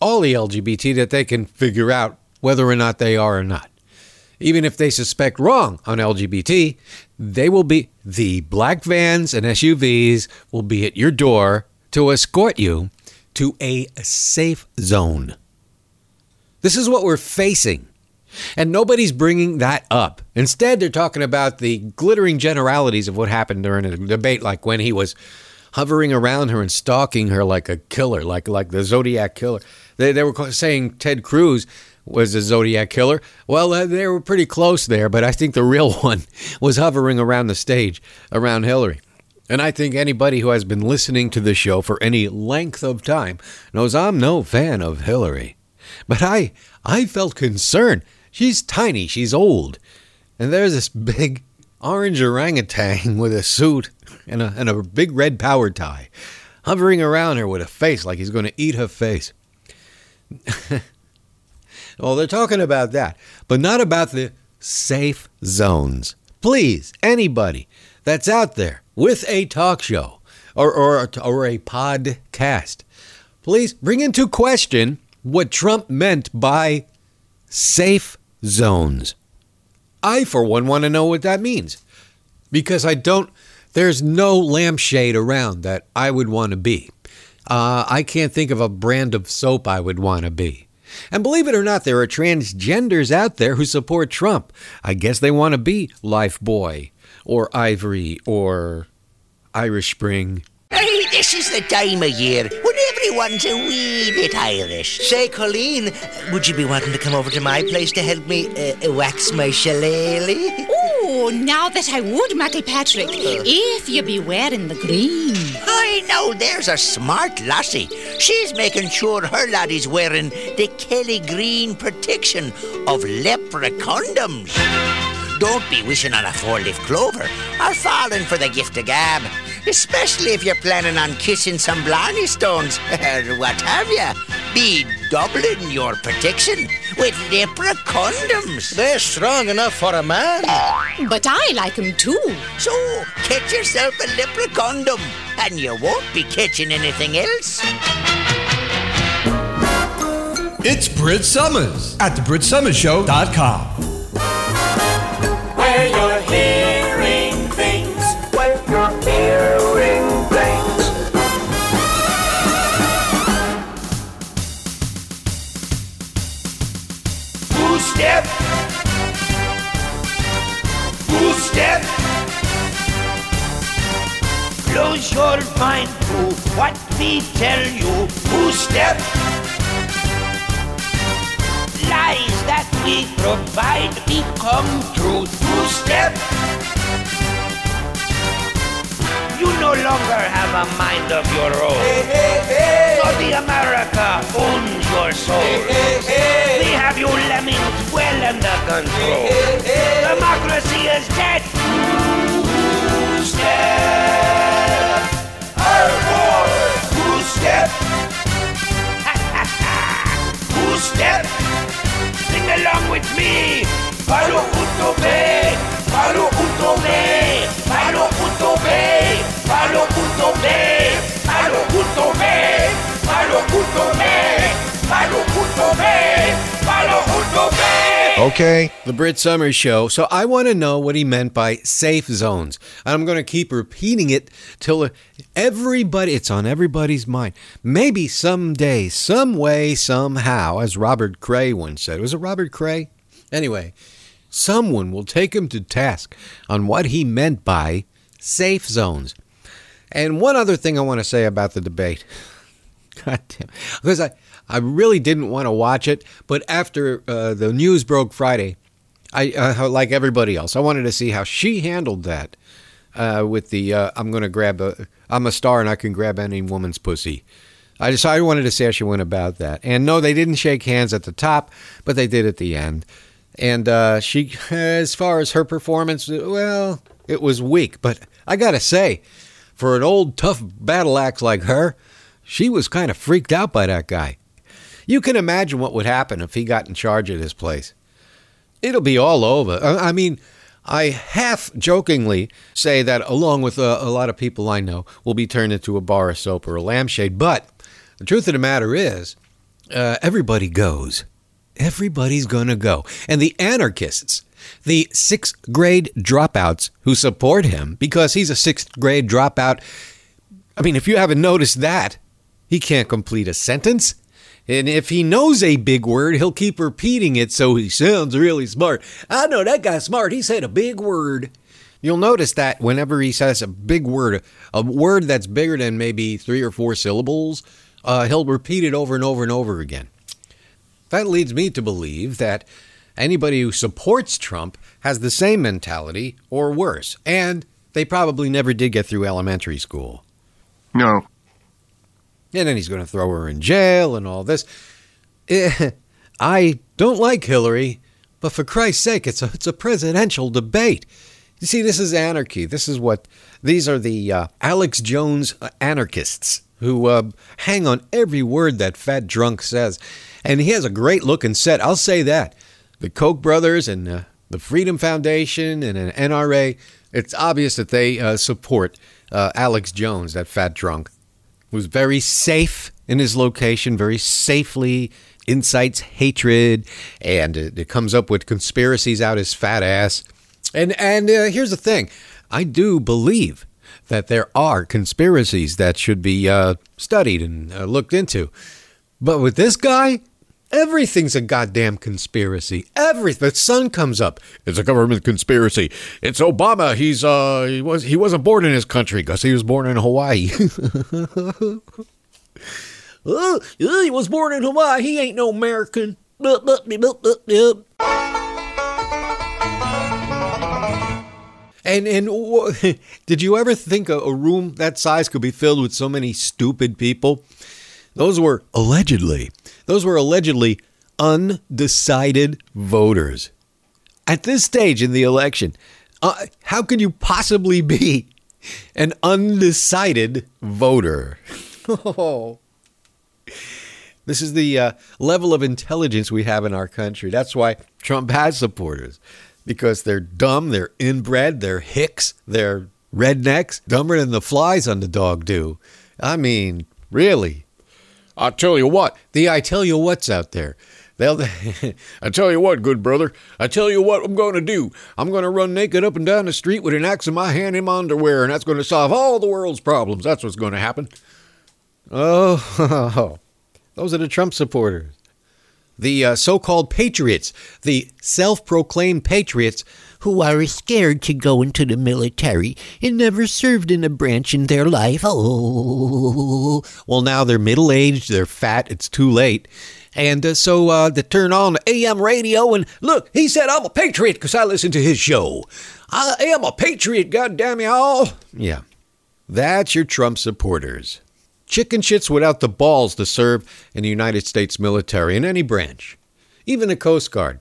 All the LGBT that they can figure out whether or not they are or not. Even if they suspect wrong on LGBT, they will be the black vans and SUVs will be at your door to escort you to a safe zone. This is what we're facing. And nobody's bringing that up. Instead, they're talking about the glittering generalities of what happened during a debate, like when he was hovering around her and stalking her like a killer, like like the Zodiac killer. They, they were saying Ted Cruz was a Zodiac killer. Well, uh, they were pretty close there, but I think the real one was hovering around the stage around Hillary. And I think anybody who has been listening to the show for any length of time knows I'm no fan of Hillary. But I I felt concerned. She's tiny, she's old. And there's this big orange orangutan with a suit and a, and a big red power tie hovering around her with a face like he's going to eat her face. well, they're talking about that, but not about the safe zones. Please, anybody that's out there with a talk show or, or, or a podcast, please bring into question what Trump meant by safe zones. I, for one, want to know what that means because I don't, there's no lampshade around that I would want to be. Uh, I can't think of a brand of soap I would want to be. And believe it or not, there are transgenders out there who support Trump. I guess they want to be Lifebuoy or Ivory or Irish Spring. Hey, this is the time of year when everyone's a wee bit Irish. Say, Colleen, would you be wanting to come over to my place to help me uh, wax my shillelagh? Oh, now that I would, Matty Patrick, uh. if you be wearing the green. I know, there's a smart lassie. She's making sure her laddie's wearing the Kelly Green protection of lepra condoms. Don't be wishing on a four-leaf clover or falling for the gift of gab. Especially if you're planning on kissing some blarney stones or what have you. Be doubling your protection with lepra condoms. They're strong enough for a man. But I like 'em too. So, get yourself a lepra condom and you won't be catching anything else. It's Brit Somers at thebritsomershow.com. Where Close your mind to what we tell you. Who step. Lies that we provide become true. Two step. You no longer have a mind of your own. So the America owns your soul. We have you lemmings well under control. Democracy is dead. Two step. Step. Sing along with me. Punto B. Palo punto B. Palo Okay? The Brit Somers Show. So I want to know what he meant by safe zones. And I'm going to keep repeating it till everybody, it's on everybody's mind. Maybe someday, some way, somehow, as Robert Cray once said. Was it Robert Cray? Anyway, someone will take him to task on what he meant by safe zones. And one other thing I want to say about the debate. God damn. Because I, I really didn't want to watch it, but after uh, the news broke Friday, I uh, like everybody else, I wanted to see how she handled that uh, with the uh, I'm going to grab a I'm a star and I can grab any woman's pussy. I just I wanted to see how she went about that. And no, they didn't shake hands at the top, but they did at the end. And uh, she, as far as her performance, well, it was weak. But I gotta say, for an old tough battle axe like her, she was kind of freaked out by that guy. You can imagine what would happen if he got in charge of this place. It'll be all over. Uh, I mean, I half jokingly say that, along with a, a, lot of people I know, will be turned into a bar of soap or a lampshade. But the truth of the matter is, uh, everybody goes. Everybody's going to go. And the anarchists, the sixth grade dropouts who support him because he's a sixth grade dropout. I mean, if you haven't noticed that, he can't complete a sentence. And if he knows a big word, he'll keep repeating it so he sounds really smart. I know that guy's smart. He said a big word. You'll notice that whenever he says a big word, a word that's bigger than maybe three or four syllables, uh, he'll repeat it over and over and over again. That leads me to believe that anybody who supports Trump has the same mentality or worse, and they probably never did get through elementary school. No. And then he's going to throw her in jail and all this. Eh, I don't like Hillary, but for Christ's sake, it's a, it's a presidential debate. You see, this is anarchy. This is what these are the uh, Alex Jones anarchists who uh, hang on every word that fat drunk says. And he has a great looking set, I'll say that. The Koch brothers and uh, the Freedom Foundation and an NRA, it's obvious that they uh, support uh, Alex Jones, that fat drunk was very safe in his location, very safely incites hatred, and it, it comes up with conspiracies out his fat ass. And and uh, here's the thing, I do believe that there are conspiracies that should be uh, studied and uh, looked into, but with this guy. Everything's a goddamn conspiracy. Everything. The sun comes up. It's a government conspiracy. It's Obama. He's uh he was he wasn't born in his country because he was born in Hawaii. oh, he was born in Hawaii. He ain't no American. And and did you ever think a, a room that size could be filled with so many stupid people? Those were allegedly, those were allegedly undecided voters. At this stage in the election, uh, how could you possibly be an undecided voter? oh. This is the uh, level of intelligence we have in our country. That's why Trump has supporters, because they're dumb, they're inbred, they're hicks, they're rednecks, dumber than the flies on the dog do. I mean, really. I tell you what, the I tell you what's out there. They'll, I tell you what, good brother. I tell you what I'm going to do. I'm going to run naked up and down the street with an axe in my hand in my underwear, and that's going to solve all the world's problems. That's what's going to happen. Oh, those are the Trump supporters. The uh, so called patriots, the self proclaimed patriots who are scared to go into the military and never served in a branch in their life. Oh, well, now they're middle aged, they're fat, it's too late. And uh, so uh, they turn on AM radio and look, he said, I'm a patriot because I listen to his show. I am a patriot, goddamn y'all. Yeah, that's your Trump supporters. Chicken shits without the balls to serve in the United States military in any branch, even the Coast Guard,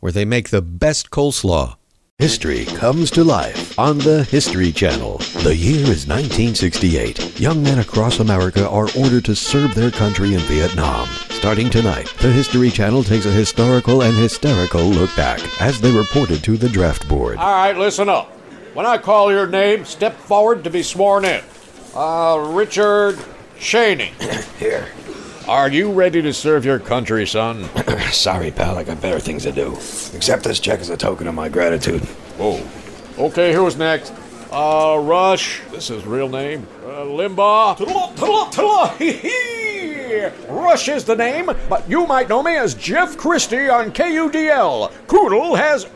where they make the best coleslaw. History comes to life on the History Channel. The year is 1968. Young men across America are ordered to serve their country in Vietnam. Starting tonight, the History Channel takes a historical and hysterical look back as they reported to the draft board. All right, listen up. When I call your name, step forward to be sworn in. Uh, Richard Cheney. Here. Are you ready to serve your country, son? Sorry, pal, I got better things to do. Accept this check as a token of my gratitude. Oh. Okay, who's next? Uh, Rush. This is real name. Uh, Limbaugh. Tula, tula, tula, hee hee. Rush is the name, but you might know me as Jeff Christie on KUDL. Koodle has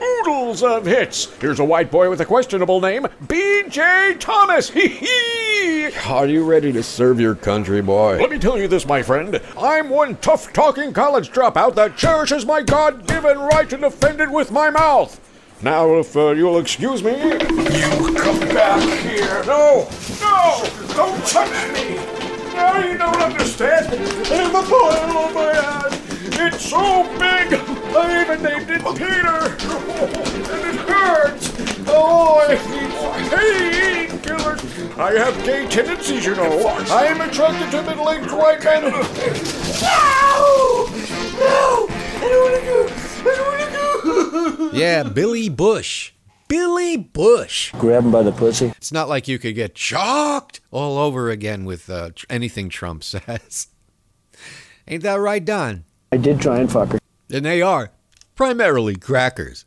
oodles of hits. Here's a white boy with a questionable name, B.J. Thomas. Hee hee. Are you ready to serve your country, boy? Let me tell you this, my friend. I'm one tough talking college dropout that cherishes my God given right to defend it with my mouth. Now, if uh, you'll excuse me. You come back here. No! No! Don't touch me! Now you don't understand. I have a boil on my head. It's so big. I even named it Peter. And it hurts. Oh, I need painkillers. I have gay tendencies, you know. I am attracted to middle-aged white men. No! No! I don't want to go. I don't want to go. Yeah, Billy Bush. Billy Bush. Grab him by the pussy. It's not like you could get chalked all over again with uh, tr- anything Trump says. Ain't that right, Don? I did try and fuck her. And they are primarily crackers.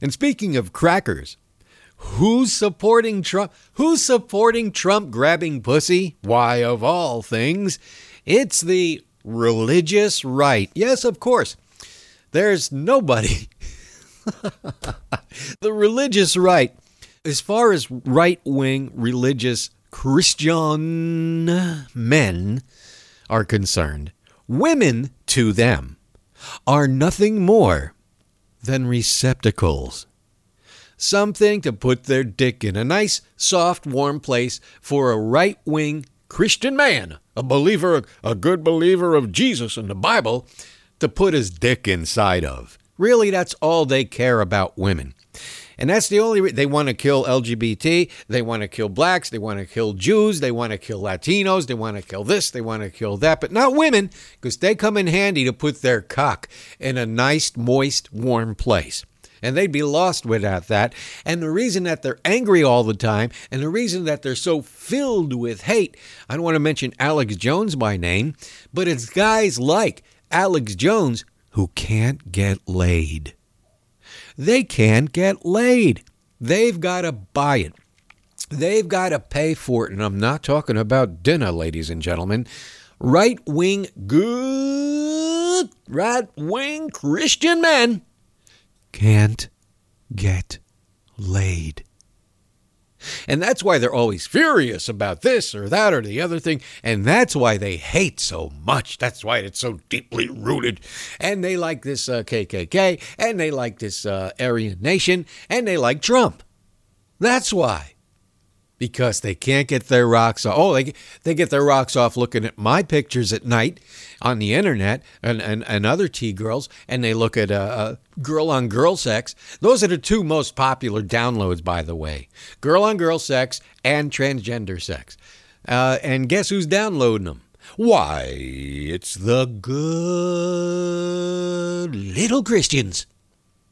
And speaking of crackers, who's supporting Trump? Who's supporting Trump grabbing pussy? Why, of all things, it's the religious right. Yes, of course. There's nobody. the religious right, as far as right wing religious Christian men are concerned, women to them are nothing more than receptacles. Something to put their dick in a nice, soft, warm place for a right wing Christian man, a believer, a good believer of Jesus and the Bible, to put his dick inside of. Really, that's all they care about women. And that's the only re- they want to kill LGBT, they want to kill blacks, they want to kill Jews, they want to kill Latinos, they want to kill this, they want to kill that, but not women because they come in handy to put their cock in a nice, moist, warm place. And they'd be lost without that. And the reason that they're angry all the time, and the reason that they're so filled with hate, I don't want to mention Alex Jones by name, but it's guys like Alex Jones who can't get laid. They can't get laid. They've got to buy it. They've got to pay for it. And I'm not talking about dinner, ladies and gentlemen. Right wing, good, right wing Christian men can't get laid. And that's why they're always furious about this or that or the other thing. And that's why they hate so much. That's why it's so deeply rooted. And they like this uh, KKK, and they like this uh, Aryan Nation, and they like Trump. That's why. Because they can't get their rocks off. Oh, they, they get their rocks off looking at my pictures at night on the internet and, and, and other T girls, and they look at uh, uh, girl on girl sex. Those are the two most popular downloads, by the way girl on girl sex and transgender sex. Uh, and guess who's downloading them? Why, it's the good little Christians.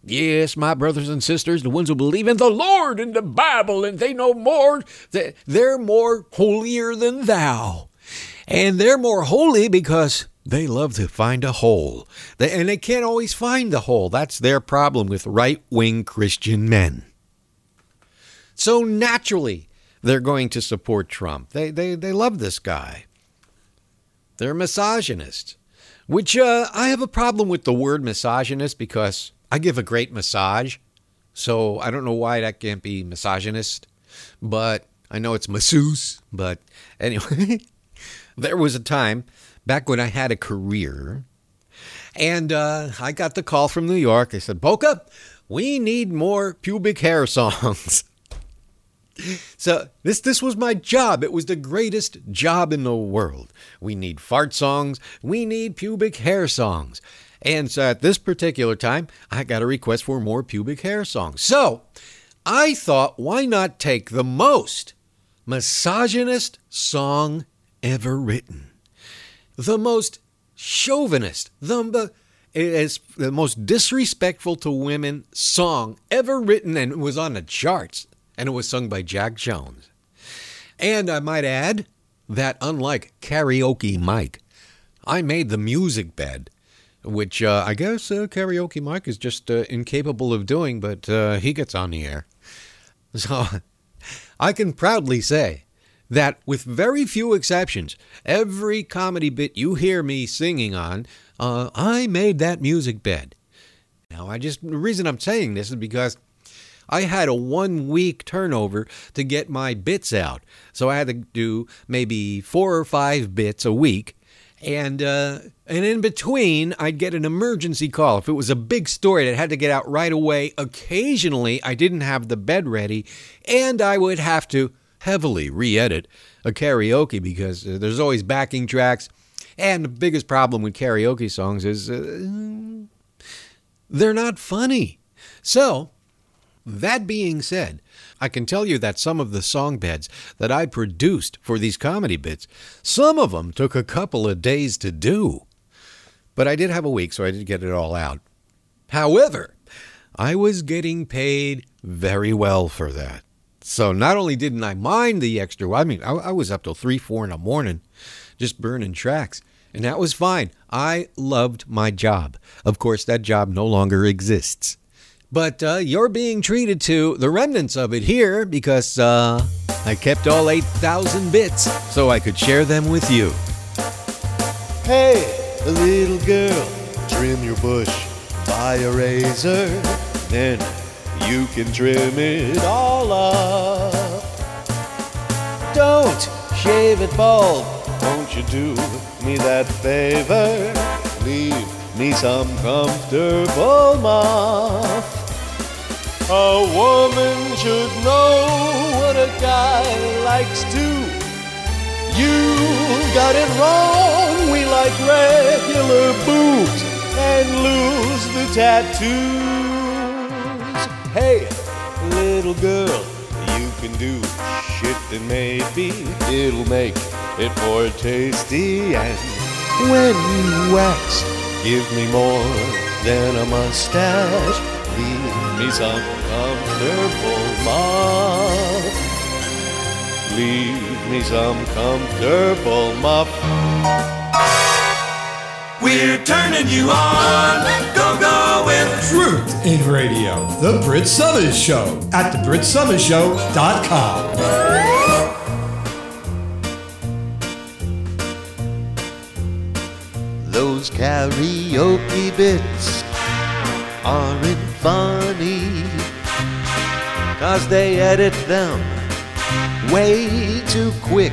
Yes, my brothers and sisters, the ones who believe in the Lord and the Bible, and they know more, they're more holier than thou. And they're more holy because they love to find a hole. They, and they can't always find the hole. That's their problem with right wing Christian men. So naturally, they're going to support Trump. They, they, they love this guy. They're misogynists, which uh, I have a problem with the word misogynist because I give a great massage. So I don't know why that can't be misogynist, but I know it's masseuse. But anyway, there was a time back when I had a career, and uh, I got the call from New York. They said, Boca, we need more pubic hair songs. So this this was my job. It was the greatest job in the world. We need fart songs. We need pubic hair songs. And so at this particular time, I got a request for more pubic hair songs. So I thought, why not take the most misogynist song ever written? The most chauvinist, the, is the most disrespectful to women song ever written, and it was on the charts, and it was sung by Jack Jones. And I might add that unlike Karaoke Mike, I made the music bed, which uh, I guess uh, Karaoke Mike is just uh, incapable of doing, but uh, he gets on the air. So I can proudly say that, with very few exceptions, every comedy bit you hear me singing on, uh, I made that music bed. Now, I just the reason I'm saying this is because I had a one week turnover to get my bits out. So I had to do maybe four or five bits a week. And uh, and in between, I'd get an emergency call. If it was a big story that had to get out right away, occasionally I didn't have the bed ready, and I would have to heavily re-edit a karaoke because uh, there's always backing tracks. And the biggest problem with karaoke songs is uh, they're not funny. So that being said, I can tell you that some of the song beds that I produced for these comedy bits, some of them took a couple of days to do. But I did have a week, so I did get it all out. However, I was getting paid very well for that. So not only didn't I mind the extra, I mean, I, I was up till 3, 4 in the morning just burning tracks. And that was fine. I loved my job. Of course, that job no longer exists. But uh, you're being treated to the remnants of it here because uh, I kept all 8,000 bits so I could share them with you. Hey, little girl, trim your bush, buy a razor, then you can trim it all up. Don't shave it bald, won't you do me that favor? Leave me some comfortable muff. A woman should know what a guy likes to. You got it wrong. We like regular boobs and lose the tattoos. Hey, little girl, you can do shit that maybe it'll make it more tasty. And when you wax, give me more than a mustache. Leave me some comfortable muff. Leave me some comfortable muff. We're turning you on. Go, go with Truth in Radio, The Brit Somers Show at TheBritSomersShow.com. Those karaoke bits aren't funny Cause they edit them way too quick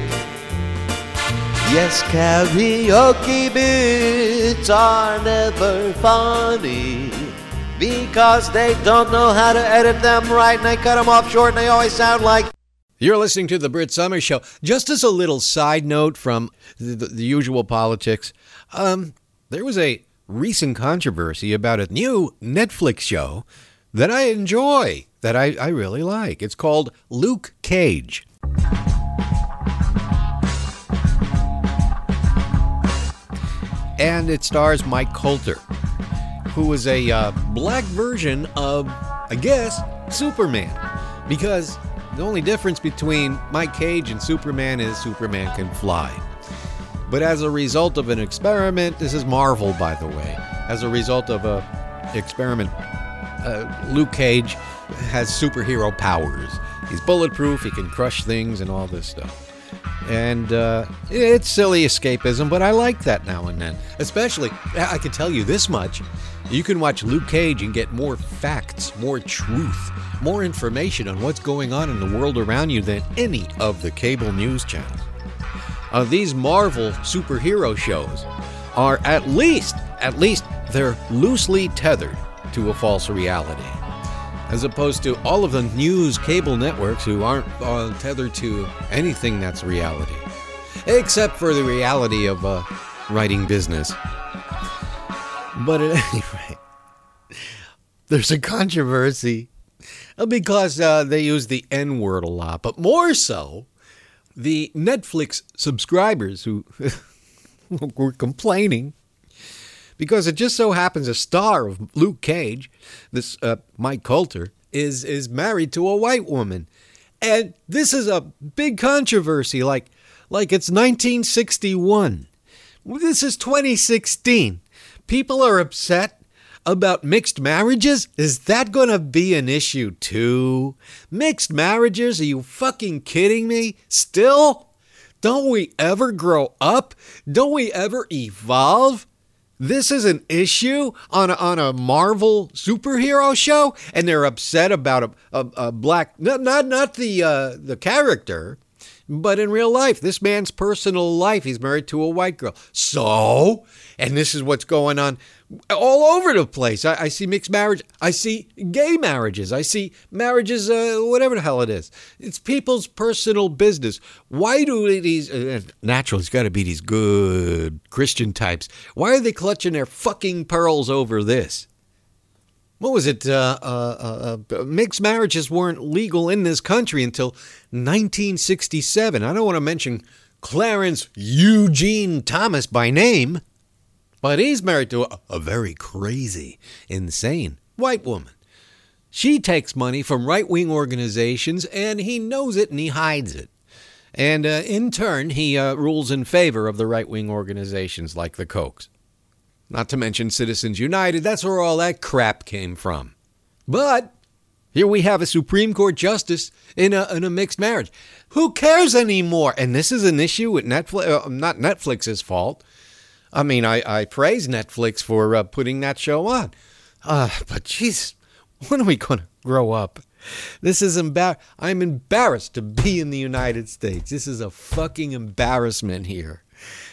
Yes, karaoke bits are never funny Because they don't know how to edit them right And they cut them off short and they always sound like You're listening to the Brit Summer Show. Just as a little side note from the, the, the usual politics, um, there was a recent controversy about a new Netflix show that I enjoy, that I, I really like. It's called Luke Cage. And it stars Mike Colter, who is a uh, black version of, I guess, Superman. Because the only difference between Mike Cage and Superman is Superman can fly. But as a result of an experiment, this is Marvel, by the way. As a result of a experiment, uh, Luke Cage has superhero powers. He's bulletproof. He can crush things and all this stuff. And uh, it's silly escapism, but I like that now and then. Especially, I can tell you this much: you can watch Luke Cage and get more facts, more truth, more information on what's going on in the world around you than any of the cable news channels uh, these Marvel superhero shows are at least, at least, they're loosely tethered to a false reality. As opposed to all of the news cable networks who aren't uh, tethered to anything that's reality. Except for the reality of uh, writing business. But at any rate, there's a controversy because uh, they use the N word a lot, but more so the Netflix subscribers who were complaining because it just so happens a star of Luke Cage, this uh, Mike Colter, is is married to a white woman, and this is a big controversy. Like like it's 1961. This is 2016. People are upset about mixed marriages? Is that going to be an issue too? Mixed marriages? Are you fucking kidding me? Still? Don't we ever grow up? Don't we ever evolve? This is an issue on a, on a Marvel superhero show, and they're upset about a, a, a black not not not the uh, the character, but in real life, this man's personal life, he's married to a white girl. So, and this is what's going on all over the place. I, I see mixed marriage. I see gay marriages. I see marriages, uh, whatever the hell it is. It's people's personal business. Why do these, uh, natural, it's got to be these good Christian types. Why are they clutching their fucking pearls over this? What was it? Uh, uh, uh, mixed marriages weren't legal in this country until 1967. I don't want to mention Clarence Eugene Thomas by name. But he's married to a, a very crazy, insane white woman. She takes money from right wing organizations and he knows it and he hides it. And uh, in turn, he uh, rules in favor of the right wing organizations like the Kochs. Not to mention Citizens United, that's where all that crap came from. But here we have a Supreme Court justice in a, in a mixed marriage. Who cares anymore? And this is an issue with Netflix, uh, not Netflix's fault. I mean, I, I praise Netflix for uh, putting that show on. Uh, but jeez, when are we going to grow up? This is embar- I'm embarrassed to be in the United States. This is a fucking embarrassment here.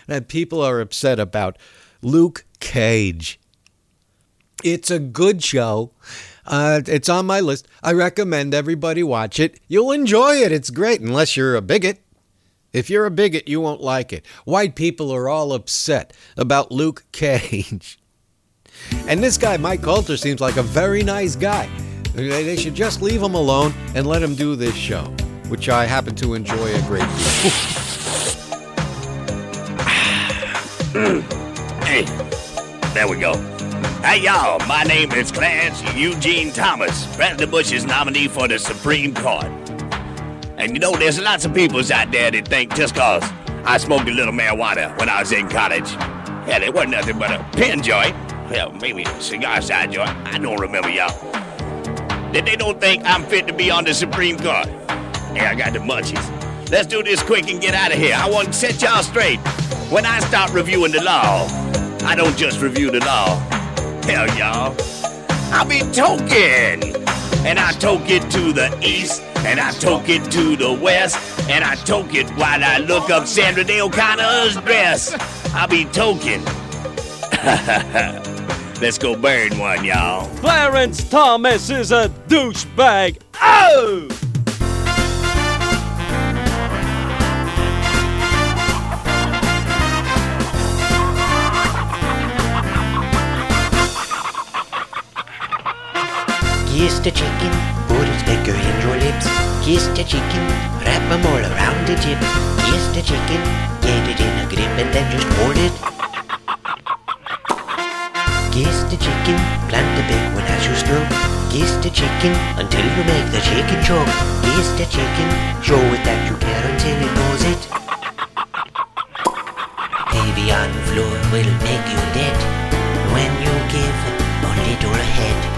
That people are upset about Luke Cage. It's a good show. Uh, it's on my list. I recommend everybody watch it. You'll enjoy it. It's great, unless you're a bigot. If you're a bigot, you won't like it. White people are all upset about Luke Cage. And this guy, Mike Colter, seems like a very nice guy. They should just leave him alone and let him do this show, which I happen to enjoy a great deal. hey, there we go. Hey, y'all, my name is Clarence Eugene Thomas, President Bush's nominee for the Supreme Court. And you know, there's lots of people out there that think just cause I smoked a little marijuana when I was in college. hell, it wasn't nothing but a pen joint. Hell, maybe a cigar side joint. I don't remember, y'all. That they don't think I'm fit to be on the Supreme Court. Hey, I got the munchies. Let's do this quick and get out of here. I want to set y'all straight. When I start reviewing the law, I don't just review the law. Hell, y'all. I'll be token. And I toke it to the east, and I toke it to the west, and I toke it while I look up Sandra Day O'Connor's dress. I'll be token. Let's go burn one, y'all. Clarence Thomas is a douchebag. Oh! Kiss the chicken, put its finger in your lips. Kiss the chicken, wrap 'em all around the tip. Kiss the chicken, get it in a grip and then just hold it. Kiss the chicken, plant the big one as you stroke. Kiss the chicken until you make the chicken choke. Kiss the chicken, show it that you care until it knows it. Baby on the floor will make you dead when you give a little head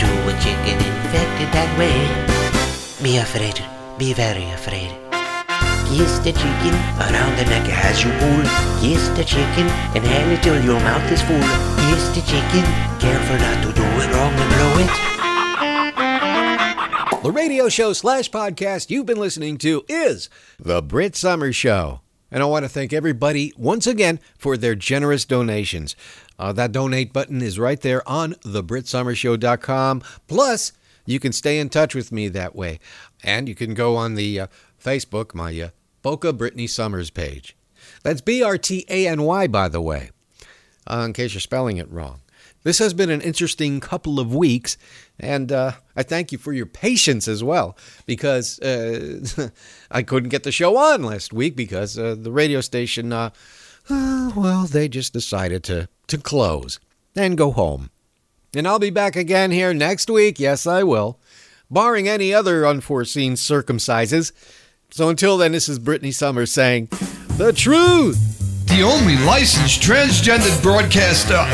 to a chicken infected that way. Be afraid, be very afraid. Kiss the chicken around the neck as you pull. Kiss the chicken and hand it till your mouth is full. Kiss the chicken, careful not to do it wrong and blow it. The radio show slash podcast you've been listening to is The Brit Summer Show. And I want to thank everybody once again for their generous donations. Uh, that donate button is right there on thebritsomershow.com. Plus, you can stay in touch with me that way. And you can go on the uh, Facebook, my uh, Boca Britany Somers page. That's B R T A N Y, by the way, uh, in case you're spelling it wrong. This has been an interesting couple of weeks, and uh, I thank you for your patience as well, because uh, I couldn't get the show on last week because uh, the radio station, uh, uh, well, they just decided to, to close and go home. And I'll be back again here next week. Yes, I will, barring any other unforeseen circumstances. So until then, this is Britany Somers saying, The truth the only licensed transgendered broadcaster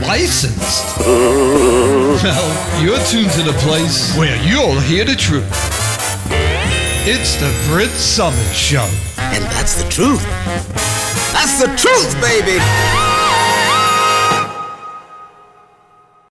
licensed. well, you're tuned to the place where you'll hear the truth. It's the Brit Somers Show. And that's the truth. That's the truth, baby.